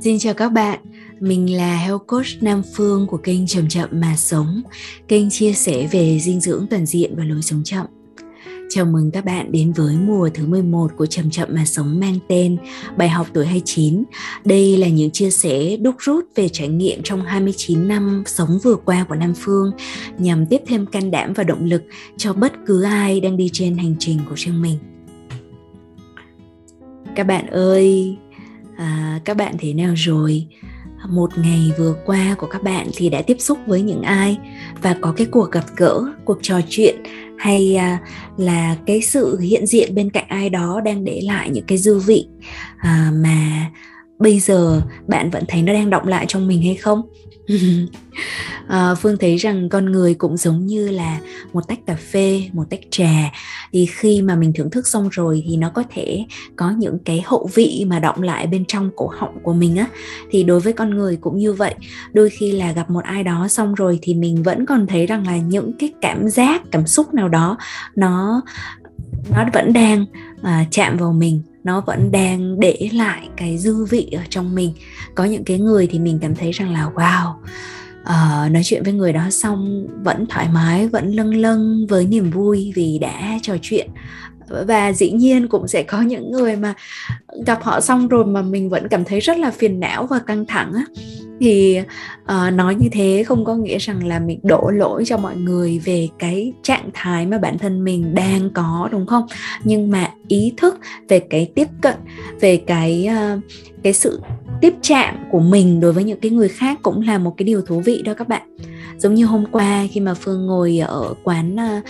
Xin chào các bạn, mình là Health Coach Nam Phương của kênh Chậm Chậm Mà Sống, kênh chia sẻ về dinh dưỡng toàn diện và lối sống chậm. Chào mừng các bạn đến với mùa thứ 11 của Chậm Chậm Mà Sống mang tên Bài học tuổi 29. Đây là những chia sẻ đúc rút về trải nghiệm trong 29 năm sống vừa qua của Nam Phương nhằm tiếp thêm can đảm và động lực cho bất cứ ai đang đi trên hành trình của riêng mình. Các bạn ơi, à, các bạn thế nào rồi? Một ngày vừa qua của các bạn thì đã tiếp xúc với những ai? Và có cái cuộc gặp gỡ cuộc trò chuyện hay à, là cái sự hiện diện bên cạnh ai đó đang để lại những cái dư vị à, mà bây giờ bạn vẫn thấy nó đang động lại trong mình hay không? À, phương thấy rằng con người cũng giống như là một tách cà phê một tách trà. Thì khi mà mình thưởng thức xong rồi thì nó có thể có những cái hậu vị mà động lại bên trong cổ họng của mình á. Thì đối với con người cũng như vậy. Đôi khi là gặp một ai đó xong rồi thì mình vẫn còn thấy rằng là những cái cảm giác cảm xúc nào đó nó nó vẫn đang uh, chạm vào mình nó vẫn đang để lại cái dư vị ở trong mình. Có những cái người thì mình cảm thấy rằng là wow uh, nói chuyện với người đó xong vẫn thoải mái vẫn lâng lâng với niềm vui vì đã trò chuyện. Và dĩ nhiên cũng sẽ có những người mà gặp họ xong rồi mà mình vẫn cảm thấy rất là phiền não và căng thẳng á thì uh, nói như thế không có nghĩa rằng là mình đổ lỗi cho mọi người về cái trạng thái mà bản thân mình đang có đúng không? Nhưng mà ý thức về cái tiếp cận về cái uh, cái sự tiếp chạm của mình đối với những cái người khác cũng là một cái điều thú vị đó các bạn. Giống như hôm qua khi mà phương ngồi ở quán uh,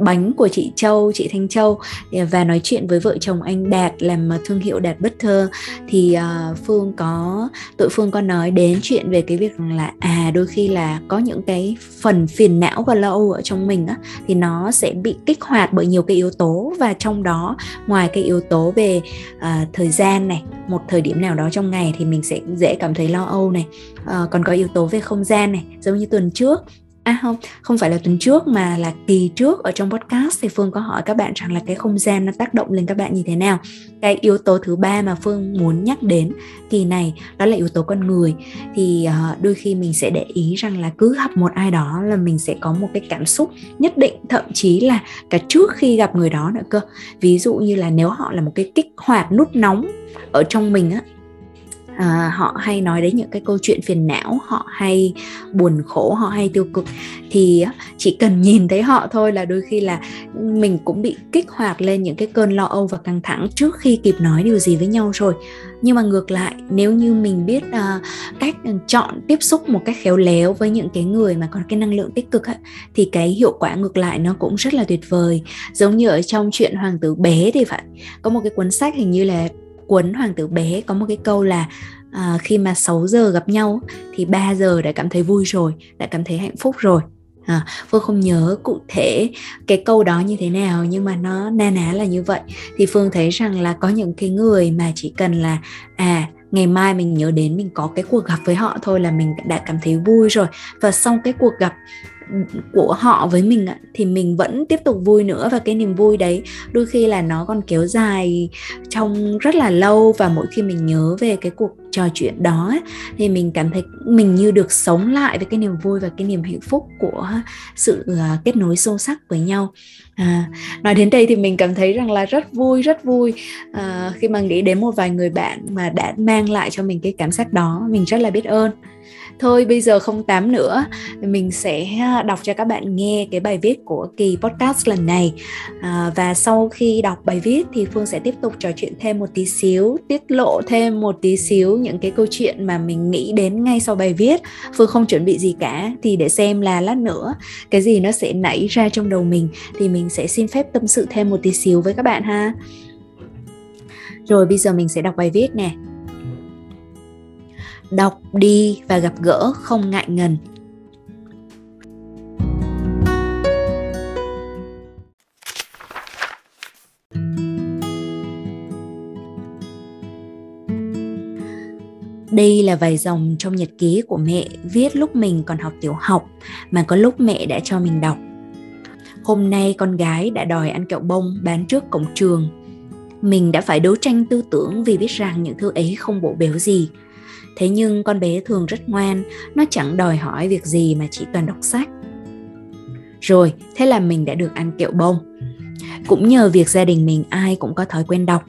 bánh của chị Châu, chị Thanh Châu à, và nói chuyện với vợ chồng anh Đạt làm thương hiệu Đạt Butter thì uh, Phương có tụi Phương có nói đến chuyện về cái việc là à đôi khi là có những cái phần phiền não và lo âu ở trong mình á thì nó sẽ bị kích hoạt bởi nhiều cái yếu tố. Và trong đó ngoài cái yếu tố về uh, thời gian này một thời điểm nào đó trong ngày thì mình sẽ dễ cảm thấy lo âu này. Uh, còn có yếu tố về không gian này giống như tuần trước À không, không phải là tuần trước mà là kỳ trước ở trong podcast thì Phương có hỏi các bạn rằng là cái không gian nó tác động lên các bạn như thế nào. Cái yếu tố thứ ba mà Phương muốn nhắc đến kỳ này đó là yếu tố con người. Thì uh, đôi khi mình sẽ để ý rằng là cứ gặp một ai đó là mình sẽ có một cái cảm xúc nhất định, thậm chí là cả trước khi gặp người đó nữa cơ. Ví dụ như là nếu họ là một cái kích hoạt nút nóng ở trong mình á à, họ hay nói đến những cái câu chuyện phiền não họ hay buồn khổ họ hay tiêu cực. Thì chỉ cần nhìn thấy họ thôi là đôi khi là mình cũng bị kích hoạt lên những cái cơn lo âu và căng thẳng trước khi kịp nói điều gì với nhau rồi. Nhưng mà ngược lại nếu như mình biết uh, cách chọn tiếp xúc một cách khéo léo với những cái người mà có cái năng lượng tích cực ấy, thì cái hiệu quả ngược lại nó cũng rất là tuyệt vời. Giống như ở trong chuyện hoàng tử bé thì phải có một cái cuốn sách hình như là cuốn hoàng tử bé có một cái câu là à, khi mà 6 giờ gặp nhau thì 3 giờ đã cảm thấy vui rồi đã cảm thấy hạnh phúc rồi. À, phương không nhớ cụ thể cái câu đó như thế nào nhưng mà nó na ná là như vậy. Thì phương thấy rằng là có những cái người mà chỉ cần là à ngày mai mình nhớ đến mình có cái cuộc gặp với họ thôi là mình đã cảm thấy vui rồi. Và xong cái cuộc gặp của họ với mình thì mình vẫn tiếp tục vui nữa. Và cái niềm vui đấy đôi khi là nó còn kéo dài trong rất là lâu. Và mỗi khi mình nhớ về cái cuộc trò chuyện đó thì mình cảm thấy mình như được sống lại với cái niềm vui và cái niềm hạnh phúc của sự ờ, kết nối sâu sắc với nhau. À, nói đến đây thì mình cảm thấy rằng là rất vui rất vui. À, khi mà nghĩ đến một vài người bạn mà đã mang lại cho mình cái cảm giác đó mình rất là biết ơn thôi bây giờ không tám nữa. Mình sẽ à, đọc cho các bạn nghe cái bài viết của kỳ podcast lần này. À, và sau khi đọc bài viết thì phương sẽ tiếp tục trò chuyện thêm một tí xíu tiết lộ thêm một tí xíu những cái câu chuyện mà mình nghĩ đến ngay sau bài viết. Phương không chuẩn bị gì cả thì để xem là lát nữa cái gì nó sẽ nảy ra trong đầu mình thì mình sẽ xin phép tâm sự thêm một tí xíu với các bạn ha. Rồi bây giờ mình sẽ đọc bài viết nè đọc đi và gặp gỡ không ngại ngần Đây là vài dòng trong nhật ký của mẹ viết lúc mình còn học tiểu học mà có lúc mẹ đã cho mình đọc. Hôm nay con gái đã đòi ăn kẹo bông bán trước cổng trường. Mình đã phải đấu tranh tư tưởng vì biết rằng những thứ ấy không bổ béo gì thế nhưng con bé thường rất ngoan, nó chẳng đòi hỏi việc gì mà chỉ toàn đọc sách. Rồi, thế là mình đã được ăn kẹo bông. Cũng nhờ việc gia đình mình ai cũng có thói quen đọc,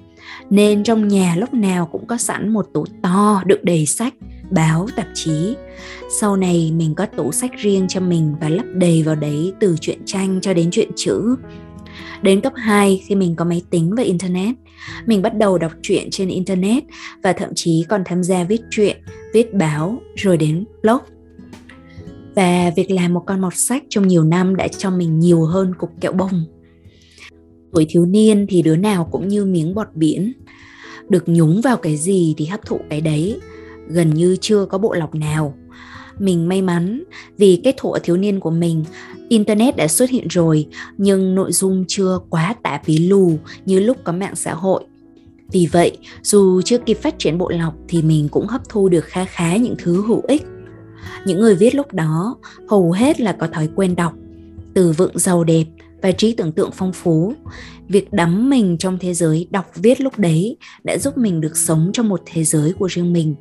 nên trong nhà lúc nào cũng có sẵn một tủ to đựng đầy sách, báo tạp chí. Sau này mình có tủ sách riêng cho mình và lấp đầy vào đấy từ truyện tranh cho đến truyện chữ. Đến cấp 2 khi mình có máy tính và internet mình bắt đầu đọc truyện trên internet và thậm chí còn tham gia viết truyện, viết báo, rồi đến blog. Và việc làm một con mọt sách trong nhiều năm đã cho mình nhiều hơn cục kẹo bông. Tuổi thiếu niên thì đứa nào cũng như miếng bọt biển. Được nhúng vào cái gì thì hấp thụ cái đấy. Gần như chưa có bộ lọc nào mình may mắn vì cái thuở thiếu niên của mình. Internet đã xuất hiện rồi, nhưng nội dung chưa quá tả phí lù như lúc có mạng xã hội. Vì vậy, dù chưa kịp phát triển bộ lọc thì mình cũng hấp thu được khá khá những thứ hữu ích. Những người viết lúc đó hầu hết là có thói quen đọc, từ vựng giàu đẹp và trí tưởng tượng phong phú. Việc đắm mình trong thế giới đọc viết lúc đấy đã giúp mình được sống trong một thế giới của riêng mình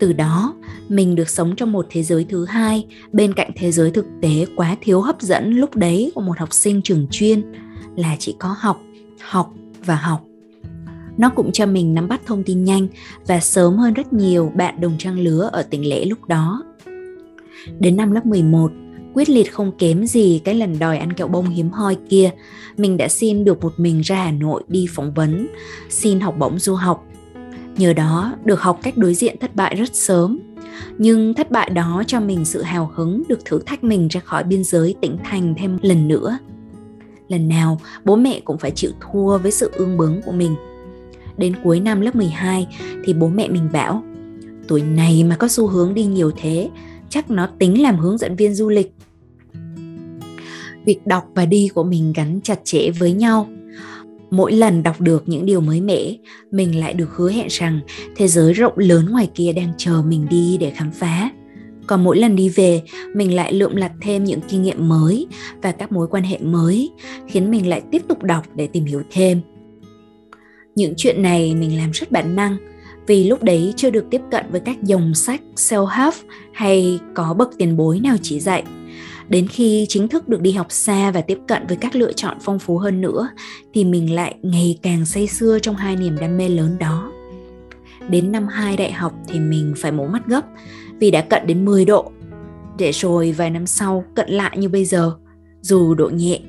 từ đó mình được sống trong một thế giới thứ hai bên cạnh thế giới thực tế quá thiếu hấp dẫn lúc đấy của một học sinh trường chuyên là chỉ có học học và học nó cũng cho mình nắm bắt thông tin nhanh và sớm hơn rất nhiều bạn đồng trang lứa ở tỉnh lẻ lúc đó. Đến năm lớp 11, quyết liệt không kém gì cái lần đòi ăn kẹo bông hiếm hoi kia, mình đã xin được một mình ra Hà Nội đi phỏng vấn, xin học bổng du học. Nhờ đó được học cách đối diện thất bại rất sớm. Nhưng thất bại đó cho mình sự hào hứng được thử thách mình ra khỏi biên giới tỉnh thành thêm lần nữa. Lần nào, bố mẹ cũng phải chịu thua với sự ương bướng của mình. Đến cuối năm lớp 12 thì bố mẹ mình bảo, Tuổi này mà có xu hướng đi nhiều thế, chắc nó tính làm hướng dẫn viên du lịch việc đọc và đi của mình gắn chặt chẽ với nhau mỗi lần đọc được những điều mới mẻ, mình lại được hứa hẹn rằng thế giới rộng lớn ngoài kia đang chờ mình đi để khám phá. Còn mỗi lần đi về, mình lại lượm lặt thêm những kinh nghiệm mới và các mối quan hệ mới, khiến mình lại tiếp tục đọc để tìm hiểu thêm. Những chuyện này mình làm rất bản năng vì lúc đấy chưa được tiếp cận với các dòng sách self-help hay có bậc tiền bối nào chỉ dạy. Đến khi chính thức được đi học xa và tiếp cận với các lựa chọn phong phú hơn nữa thì mình lại ngày càng say sưa trong hai niềm đam mê lớn đó. Đến năm 2 đại học thì mình phải mổ mắt gấp vì đã cận đến 10 độ. Để rồi vài năm sau cận lại như bây giờ, dù độ nhẹ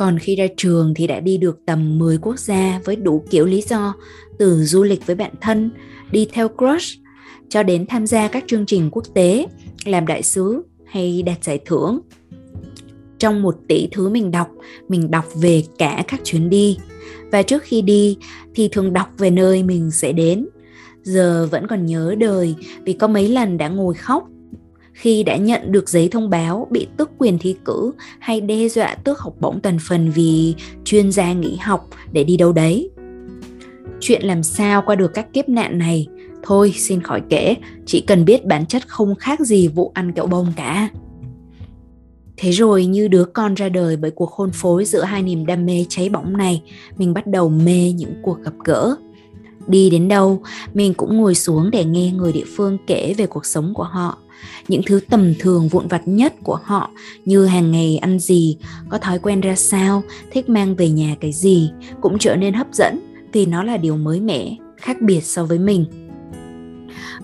còn khi ra trường thì đã đi được tầm 10 quốc gia với đủ kiểu lý do từ du lịch với bạn thân, đi theo crush cho đến tham gia các chương trình quốc tế, làm đại sứ hay đạt giải thưởng. Trong một tỷ thứ mình đọc, mình đọc về cả các chuyến đi. Và trước khi đi thì thường đọc về nơi mình sẽ đến. Giờ vẫn còn nhớ đời vì có mấy lần đã ngồi khóc khi đã nhận được giấy thông báo bị tước quyền thi cử hay đe dọa tước học bổng toàn phần vì chuyên gia nghỉ học để đi đâu đấy. Chuyện làm sao qua được các kiếp nạn này, thôi xin khỏi kể, chỉ cần biết bản chất không khác gì vụ ăn kẹo bông cả. Thế rồi như đứa con ra đời bởi cuộc hôn phối giữa hai niềm đam mê cháy bỏng này, mình bắt đầu mê những cuộc gặp gỡ. Đi đến đâu, mình cũng ngồi xuống để nghe người địa phương kể về cuộc sống của họ những thứ tầm thường vụn vặt nhất của họ, như hàng ngày ăn gì, có thói quen ra sao, thích mang về nhà cái gì, cũng trở nên hấp dẫn vì nó là điều mới mẻ, khác biệt so với mình.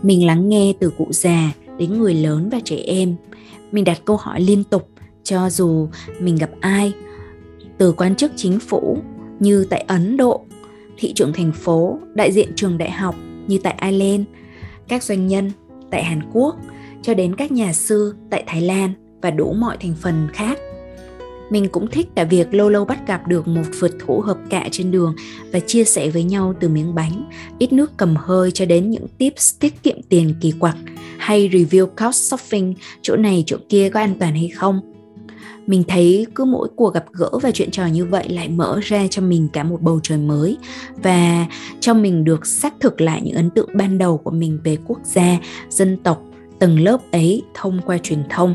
Mình lắng nghe từ cụ già đến người lớn và trẻ em. Mình đặt câu hỏi liên tục, cho dù mình gặp ai, từ quan chức chính phủ như tại ấn độ, thị trưởng thành phố, đại diện trường đại học như tại ireland, các doanh nhân tại hàn quốc cho đến các nhà sư tại Thái Lan và đủ mọi thành phần khác. Mình cũng thích cả việc lâu lâu bắt gặp được một phượt thủ hợp cạ trên đường và chia sẻ với nhau từ miếng bánh, ít nước cầm hơi cho đến những tips tiết kiệm tiền kỳ quặc hay review couch shopping chỗ này chỗ kia có an toàn hay không. Mình thấy cứ mỗi cuộc gặp gỡ và chuyện trò như vậy lại mở ra cho mình cả một bầu trời mới và cho mình được xác thực lại những ấn tượng ban đầu của mình về quốc gia, dân tộc từng lớp ấy thông qua truyền thông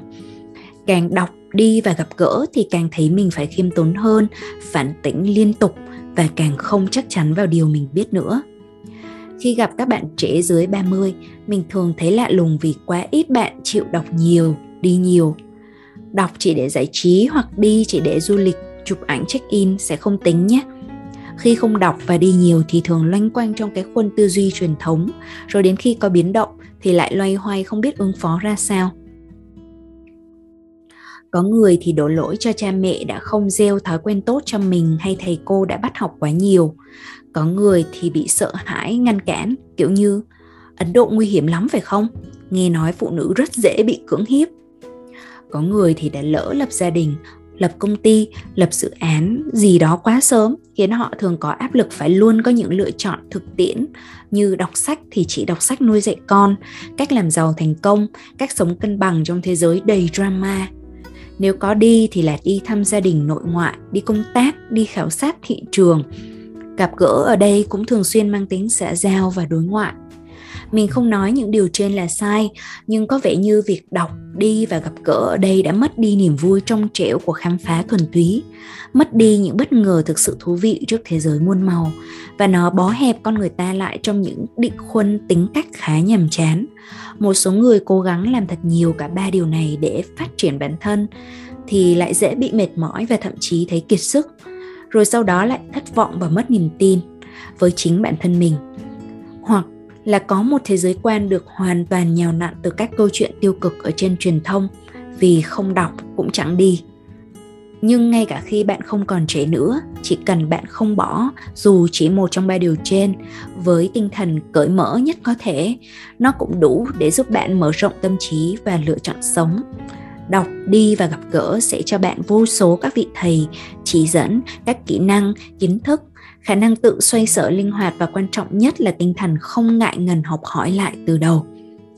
càng đọc đi và gặp gỡ thì càng thấy mình phải khiêm tốn hơn phản tỉnh liên tục và càng không chắc chắn vào điều mình biết nữa khi gặp các bạn trẻ dưới 30, mình thường thấy lạ lùng vì quá ít bạn chịu đọc nhiều, đi nhiều. Đọc chỉ để giải trí hoặc đi chỉ để du lịch, chụp ảnh check-in sẽ không tính nhé. Khi không đọc và đi nhiều thì thường loanh quanh trong cái khuôn tư duy truyền thống, rồi đến khi có biến động thì lại loay hoay không biết ứng phó ra sao. Có người thì đổ lỗi cho cha mẹ đã không gieo thói quen tốt cho mình hay thầy cô đã bắt học quá nhiều. Có người thì bị sợ hãi ngăn cản, kiểu như Ấn Độ nguy hiểm lắm phải không? Nghe nói phụ nữ rất dễ bị cưỡng hiếp. Có người thì đã lỡ lập gia đình, lập công ty, lập dự án gì đó quá sớm khiến họ thường có áp lực phải luôn có những lựa chọn thực tiễn như đọc sách thì chỉ đọc sách nuôi dạy con, cách làm giàu thành công, cách sống cân bằng trong thế giới đầy drama. Nếu có đi thì là đi thăm gia đình nội ngoại, đi công tác, đi khảo sát thị trường. Gặp gỡ ở đây cũng thường xuyên mang tính xã giao và đối ngoại mình không nói những điều trên là sai, nhưng có vẻ như việc đọc đi và gặp gỡ ở đây đã mất đi niềm vui trong trẻo của khám phá thuần túy, mất đi những bất ngờ thực sự thú vị trước thế giới muôn màu, và nó bó hẹp con người ta lại trong những định khuôn tính cách khá nhàm chán. Một số người cố gắng làm thật nhiều cả ba điều này để phát triển bản thân, thì lại dễ bị mệt mỏi và thậm chí thấy kiệt sức, rồi sau đó lại thất vọng và mất niềm tin với chính bản thân mình. Hoặc là có một thế giới quan được hoàn toàn nhào nặn từ các câu chuyện tiêu cực ở trên truyền thông, vì không đọc cũng chẳng đi. Nhưng ngay cả khi bạn không còn trẻ nữa, chỉ cần bạn không bỏ, dù chỉ một trong ba điều trên, với tinh thần cởi mở nhất có thể, nó cũng đủ để giúp bạn mở rộng tâm trí và lựa chọn sống. Đọc đi và gặp gỡ sẽ cho bạn vô số các vị thầy, chỉ dẫn, các kỹ năng, kiến thức khả năng tự xoay sở linh hoạt và quan trọng nhất là tinh thần không ngại ngần học hỏi lại từ đầu.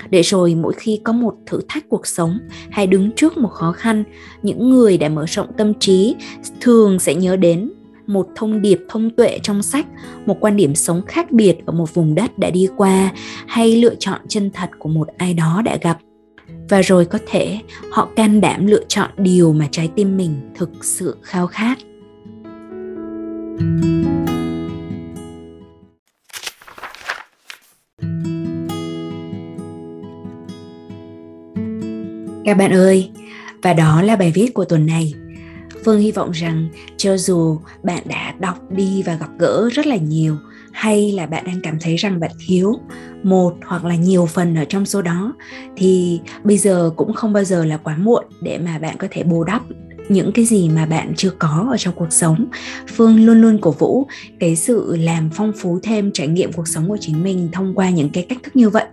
Để rồi mỗi khi có một thử thách cuộc sống hay đứng trước một khó khăn, những người đã mở rộng tâm trí thường sẽ nhớ đến một thông điệp thông tuệ trong sách, một quan điểm sống khác biệt ở một vùng đất đã đi qua, hay lựa chọn chân thật của một ai đó đã gặp. Và rồi có thể họ can đảm lựa chọn điều mà trái tim mình thực sự khao khát. Các bạn ơi, và đó là bài viết của tuần này. Phương hy vọng rằng cho dù bạn đã đọc đi và gặp gỡ rất là nhiều hay là bạn đang cảm thấy rằng bạn thiếu một hoặc là nhiều phần ở trong số đó thì bây giờ cũng không bao giờ là quá muộn để mà bạn có thể bù đắp những cái gì mà bạn chưa có ở trong cuộc sống. Phương luôn luôn cổ vũ cái sự làm phong phú thêm trải nghiệm cuộc sống của chính mình thông qua những cái cách thức như vậy.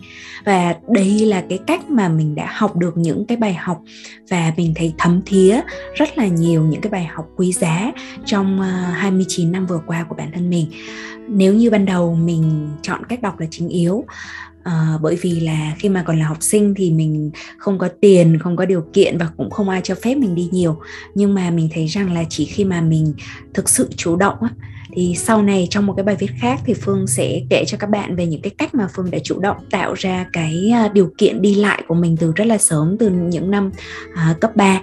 Và đây là cái cách mà mình đã học được những cái bài học và mình thấy thấm thía rất là nhiều những cái bài học quý giá trong ờ, 29 năm vừa qua của bản thân mình. Nếu như ban đầu mình chọn cách đọc là chính yếu à, bởi vì là khi mà còn là học sinh thì mình không có tiền không có điều kiện và cũng không ai cho phép mình đi nhiều. Nhưng mà mình thấy rằng là chỉ khi mà mình thực sự chủ động á, thì sau này trong một cái bài viết khác thì phương sẽ kể cho các bạn về những cái cách mà phương đã chủ động tạo ra cái à, điều kiện đi lại của mình từ rất là sớm từ những năm à, cấp 3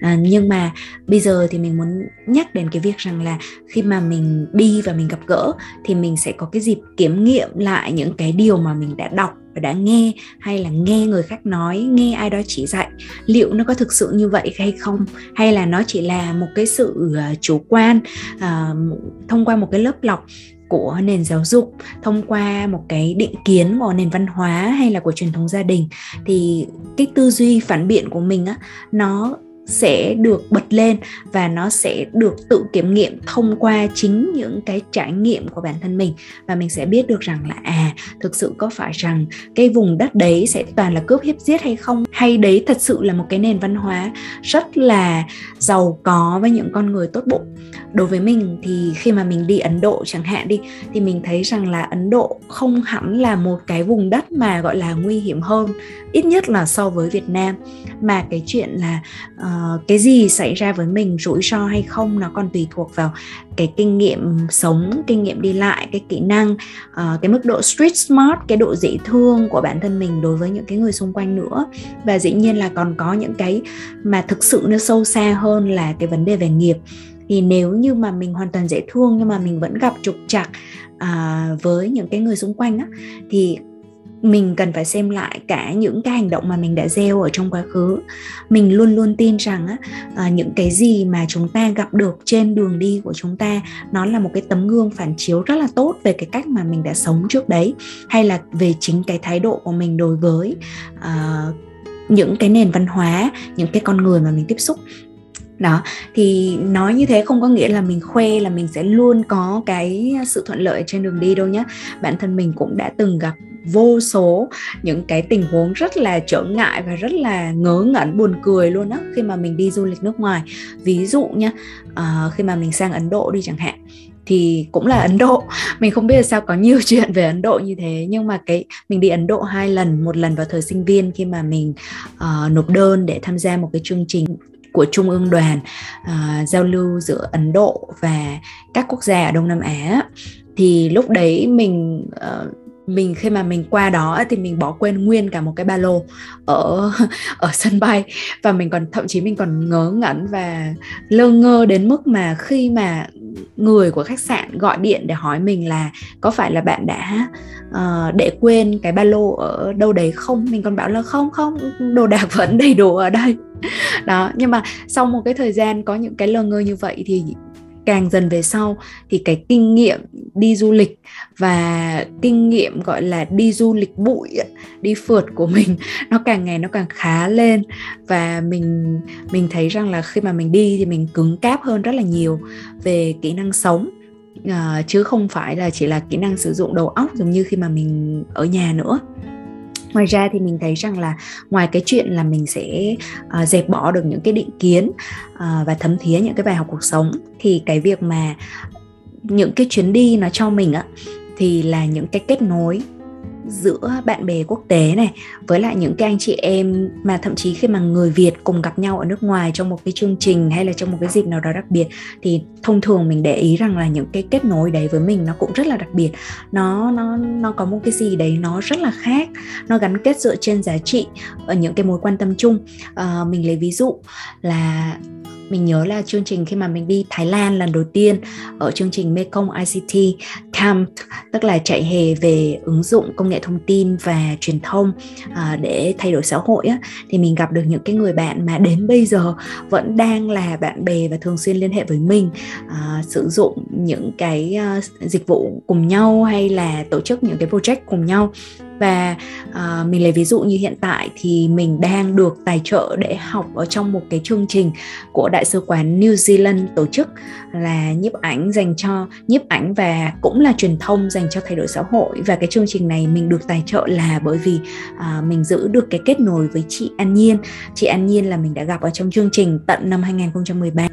à, nhưng mà bây giờ thì mình muốn nhắc đến cái việc rằng là khi mà mình đi và mình gặp gỡ thì mình sẽ có cái dịp kiểm nghiệm lại những cái điều mà mình đã đọc và đã nghe hay là nghe người khác nói nghe ai đó chỉ dạy liệu nó có thực sự như vậy hay không? Hay là nó chỉ là một cái sự ờ, chủ quan uh, thông qua một cái lớp lọc của nền giáo dục thông qua một cái định kiến của nền văn hóa hay là của truyền thống gia đình thì cái tư duy phản biện của mình á nó sẽ được bật lên và nó sẽ được tự kiểm nghiệm thông qua chính những cái trải nghiệm của bản thân mình. Và mình sẽ biết được rằng là à thực sự có phải rằng cái vùng đất đấy sẽ toàn là cướp hiếp giết hay không? Hay đấy thật sự là một cái nền văn hóa rất là giàu có với những con người tốt bụng? Đối với mình thì khi mà mình đi Ấn Độ chẳng hạn đi thì mình thấy rằng là Ấn Độ không hẳn là một cái vùng đất mà gọi là nguy hiểm hơn ít nhất là so với Việt Nam. Mà cái chuyện là uh, Ờ, cái gì xảy ra với mình rủi ro hay không nó còn tùy thuộc vào cái kinh nghiệm sống kinh nghiệm đi lại cái kỹ năng uh, cái mức độ street smart cái độ dễ thương của bản thân mình đối với những cái người xung quanh nữa. Và dĩ nhiên là còn có những cái mà thực sự nó sâu xa hơn là cái vấn đề về nghiệp. Thì nếu như mà mình hoàn toàn dễ thương nhưng mà mình vẫn gặp trục trặc à, với những cái người xung quanh á thì mình cần phải xem lại cả những cái hành động mà mình đã gieo ở trong quá khứ. Mình luôn luôn tin rằng á, à, những cái gì mà chúng ta gặp được trên đường đi của chúng ta nó là một cái tấm gương phản chiếu rất là tốt về cái cách mà mình đã sống trước đấy hay là về chính cái thái độ của mình đối với uh, những cái nền văn hóa những cái con người mà mình tiếp xúc. Đó thì nói như thế không có nghĩa là mình khoe là mình sẽ luôn có cái sự thuận lợi trên đường đi đâu nhé bản thân mình cũng đã từng gặp vô số những cái tình huống rất là trở ngại và rất là ngớ ngẩn buồn cười luôn á khi mà mình đi du lịch nước ngoài. Ví dụ nhá uh, khi mà mình sang ấn độ đi chẳng hạn thì cũng là Ấn Độ. Mình không biết là sao có nhiều chuyện về Ấn Độ như thế nhưng mà cái mình đi Ấn Độ hai lần một lần vào thời sinh viên khi mà mình uh, nộp đơn để tham gia một cái chương trình của trung ương đoàn uh, giao lưu giữa Ấn Độ và các quốc gia ở Đông Nam Á. Thì lúc đấy mình uh, mình khi mà mình qua đó thì mình bỏ quên nguyên cả một cái ba lô ở ở sân bay. Và mình còn thậm chí mình còn ngớ ngẩn và lơ ngơ đến mức mà khi mà người của khách sạn gọi điện để hỏi mình là có phải là bạn đã uh, để quên cái ba lô ở đâu đấy không? Mình còn bảo là không không đồ đạc vẫn đầy đủ ở đây. Đó nhưng mà sau một cái thời gian có những cái lơ ngơ như vậy thì càng dần về sau thì cái kinh nghiệm đi du lịch và kinh nghiệm gọi là đi du lịch bụi đi phượt của mình nó càng ngày nó càng khá lên. Và mình mình thấy rằng là khi mà mình đi thì mình cứng cáp hơn rất là nhiều về kỹ năng sống. Uh, chứ không phải là chỉ là kỹ năng sử dụng đầu óc giống như khi mà mình ở nhà nữa ngoài ra thì mình thấy rằng là ngoài cái chuyện là mình sẽ uh, dẹp bỏ được những cái định kiến uh, và thấm thía những cái bài học cuộc sống thì cái việc mà những cái chuyến đi nó cho mình á thì là những cái kết nối giữa bạn bè quốc tế này với lại những cái anh chị em mà thậm chí khi mà người Việt cùng gặp nhau ở nước ngoài trong một cái chương trình hay là trong một cái dịp nào đó đặc biệt thì thông thường mình để ý rằng là những cái kết nối đấy với mình nó cũng rất là đặc biệt. Nó nó nó có một cái gì đấy nó rất là khác nó gắn kết dựa trên giá trị ở những cái mối quan tâm chung. À, mình lấy ví dụ là mình nhớ là chương trình khi mà mình đi Thái Lan lần đầu tiên ở chương trình Mekong ICT Camp tức là chạy hè về ứng dụng công nghệ thông tin và truyền thông à, để thay đổi xã hội á, thì mình gặp được những cái người bạn mà đến bây giờ vẫn đang là bạn bè và thường xuyên liên hệ với mình à, sử dụng những cái uh, dịch vụ cùng nhau hay là tổ chức những cái project cùng nhau và uh, mình lấy ví dụ như hiện tại thì mình đang được tài trợ để học ở trong một cái chương trình của đại sứ quán New Zealand tổ chức là nhiếp ảnh dành cho nhiếp ảnh và cũng là truyền thông dành cho thay đổi xã hội. Và cái chương trình này mình được tài trợ là bởi vì uh, mình giữ được cái kết nối với chị An Nhiên. Chị An Nhiên là mình đã gặp ở trong chương trình tận năm 2013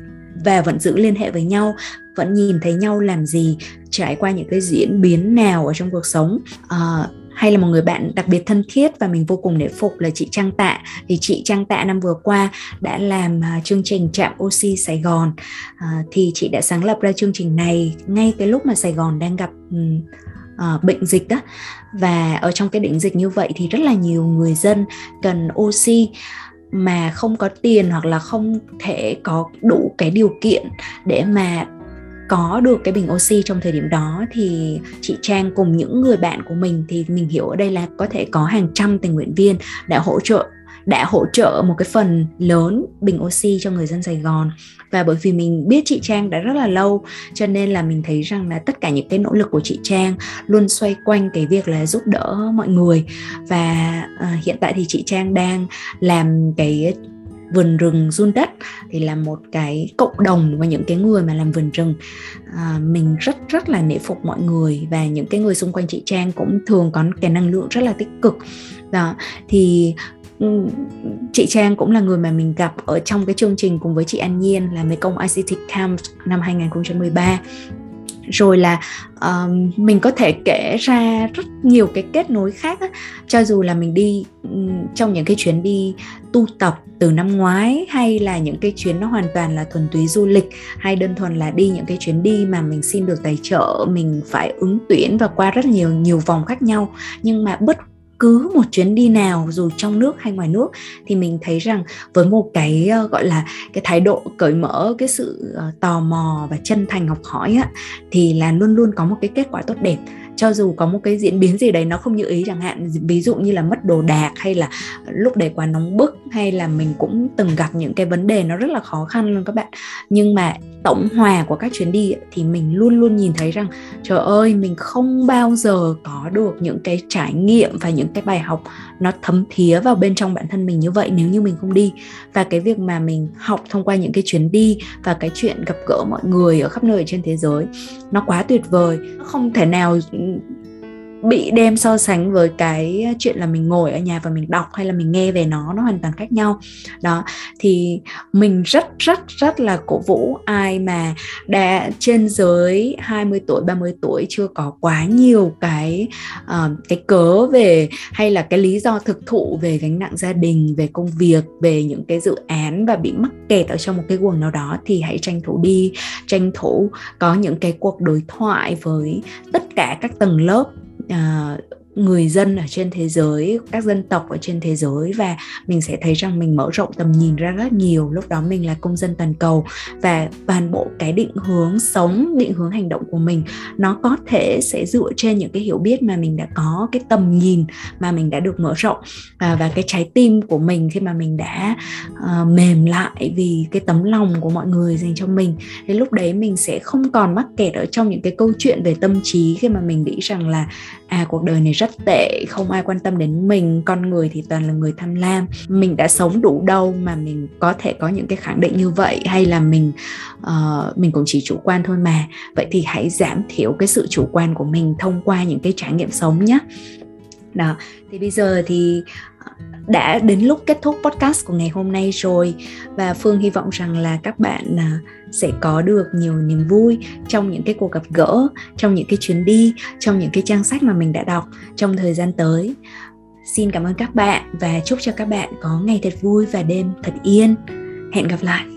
và vẫn giữ liên hệ với nhau vẫn nhìn thấy nhau làm gì trải qua những cái diễn biến nào ở trong cuộc sống. Uh, hay là một người bạn đặc biệt thân thiết và mình vô cùng nể phục là chị Trang Tạ. Thì chị Trang Tạ năm vừa qua đã làm à, chương trình Trạm Oxy Sài Gòn. À, thì chị đã sáng lập ra chương trình này ngay cái lúc mà Sài Gòn đang gặp um, uh, bệnh dịch đó. Và ở trong cái đỉnh dịch như vậy thì rất là nhiều người dân cần oxy mà không có tiền hoặc là không thể có đủ cái điều kiện để mà có được cái bình oxy trong thời điểm đó thì chị Trang cùng những người bạn của mình thì mình hiểu ở đây là có thể có hàng trăm tình nguyện viên đã hỗ trợ đã hỗ trợ một cái phần lớn bình oxy cho người dân Sài Gòn. Và bởi vì mình biết chị Trang đã rất là lâu cho nên là mình thấy rằng là tất cả những cái nỗ lực của chị Trang luôn xoay quanh cái việc là giúp đỡ mọi người. Và uh, hiện tại thì chị Trang đang làm cái vườn rừng run đất thì là một cái cộng đồng và những cái người mà làm vườn rừng. À, mình rất rất là nể phục mọi người và những cái người xung quanh chị Trang cũng thường có cái năng lượng rất là tích cực. Đó thì ừ, chị Trang cũng là người mà mình gặp ở trong cái chương trình cùng với chị An Nhiên là Mekong ICT Camp năm 2013 rồi là uh, mình có thể kể ra rất nhiều cái kết nối khác á, cho dù là mình đi um, trong những cái chuyến đi tu tập từ năm ngoái hay là những cái chuyến nó hoàn toàn là thuần túy du lịch hay đơn thuần là đi những cái chuyến đi mà mình xin được tài trợ mình phải ứng tuyển và qua rất nhiều nhiều vòng khác nhau. Nhưng mà bất cứ một chuyến đi nào, dù trong nước hay ngoài nước, thì mình thấy rằng với một cái ờ, gọi là cái thái độ cởi mở, cái sự ờ, tò mò và chân thành, học hỏi á, thì là luôn luôn có một cái kết quả tốt đẹp cho dù có một cái diễn biến gì đấy nó không như ý chẳng hạn, ví dụ như là mất đồ đạc hay là lúc đấy quá nóng bức hay là mình cũng từng gặp những cái vấn đề nó rất là khó khăn luôn các bạn. Nhưng mà tổng hòa của các chuyến đi thì mình luôn luôn nhìn thấy rằng, trời ơi, mình không bao giờ có được những cái trải nghiệm và những cái bài học nó thấm thía vào bên trong bản thân mình như vậy nếu như mình không đi. Và cái việc mà mình học thông qua những cái chuyến đi và cái chuyện gặp gỡ mọi người ở khắp nơi trên thế giới, nó quá tuyệt vời. Không thể nào bị đem so sánh với cái chuyện là mình ngồi ở nhà và mình đọc hay là mình nghe về nó nó hoàn toàn khác nhau. Đó thì mình rất rất rất là cổ vũ ai mà đã trên dưới 20 tuổi 30 tuổi chưa có quá nhiều cái uh, cái cớ về hay là cái lý do thực thụ về gánh nặng gia đình về công việc về những cái dự án và bị mắc kẹt ở trong một cái quần nào đó thì hãy tranh thủ đi tranh thủ có những cái cuộc đối thoại với tất cả các tầng lớp uh, người dân ở trên thế giới các dân tộc ở trên thế giới và mình sẽ thấy rằng mình mở rộng tầm nhìn ra rất nhiều. Lúc đó mình là công dân toàn cầu và toàn bộ cái định hướng sống định hướng hành động của mình nó có thể sẽ dựa trên những cái hiểu biết mà mình đã có cái tầm nhìn mà mình đã được mở rộng à, và cái trái tim của mình khi mà mình đã uh, mềm lại vì cái tấm lòng của mọi người dành cho mình. Thì lúc đấy mình sẽ không còn mắc kẹt ở trong những cái câu chuyện về tâm trí khi mà mình nghĩ rằng là à cuộc đời này rất tệ không ai quan tâm đến mình. Con người thì toàn là người tham lam. Mình đã sống đủ đâu mà mình có thể có những cái khẳng định như vậy? Hay là mình uh, mình cũng chỉ chủ quan thôi mà? Vậy thì hãy giảm thiểu cái sự chủ quan của mình thông qua những cái trải nghiệm sống nhé. Đó thì bây giờ thì đã đến lúc kết thúc podcast của ngày hôm nay rồi. Và phương hy vọng rằng là các bạn à, sẽ có được nhiều niềm vui trong những cái cuộc gặp gỡ, trong những cái chuyến đi, trong những cái trang sách mà mình đã đọc trong thời gian tới. Xin cảm ơn các bạn và chúc cho các bạn có ngày thật vui và đêm thật yên. Hẹn gặp lại!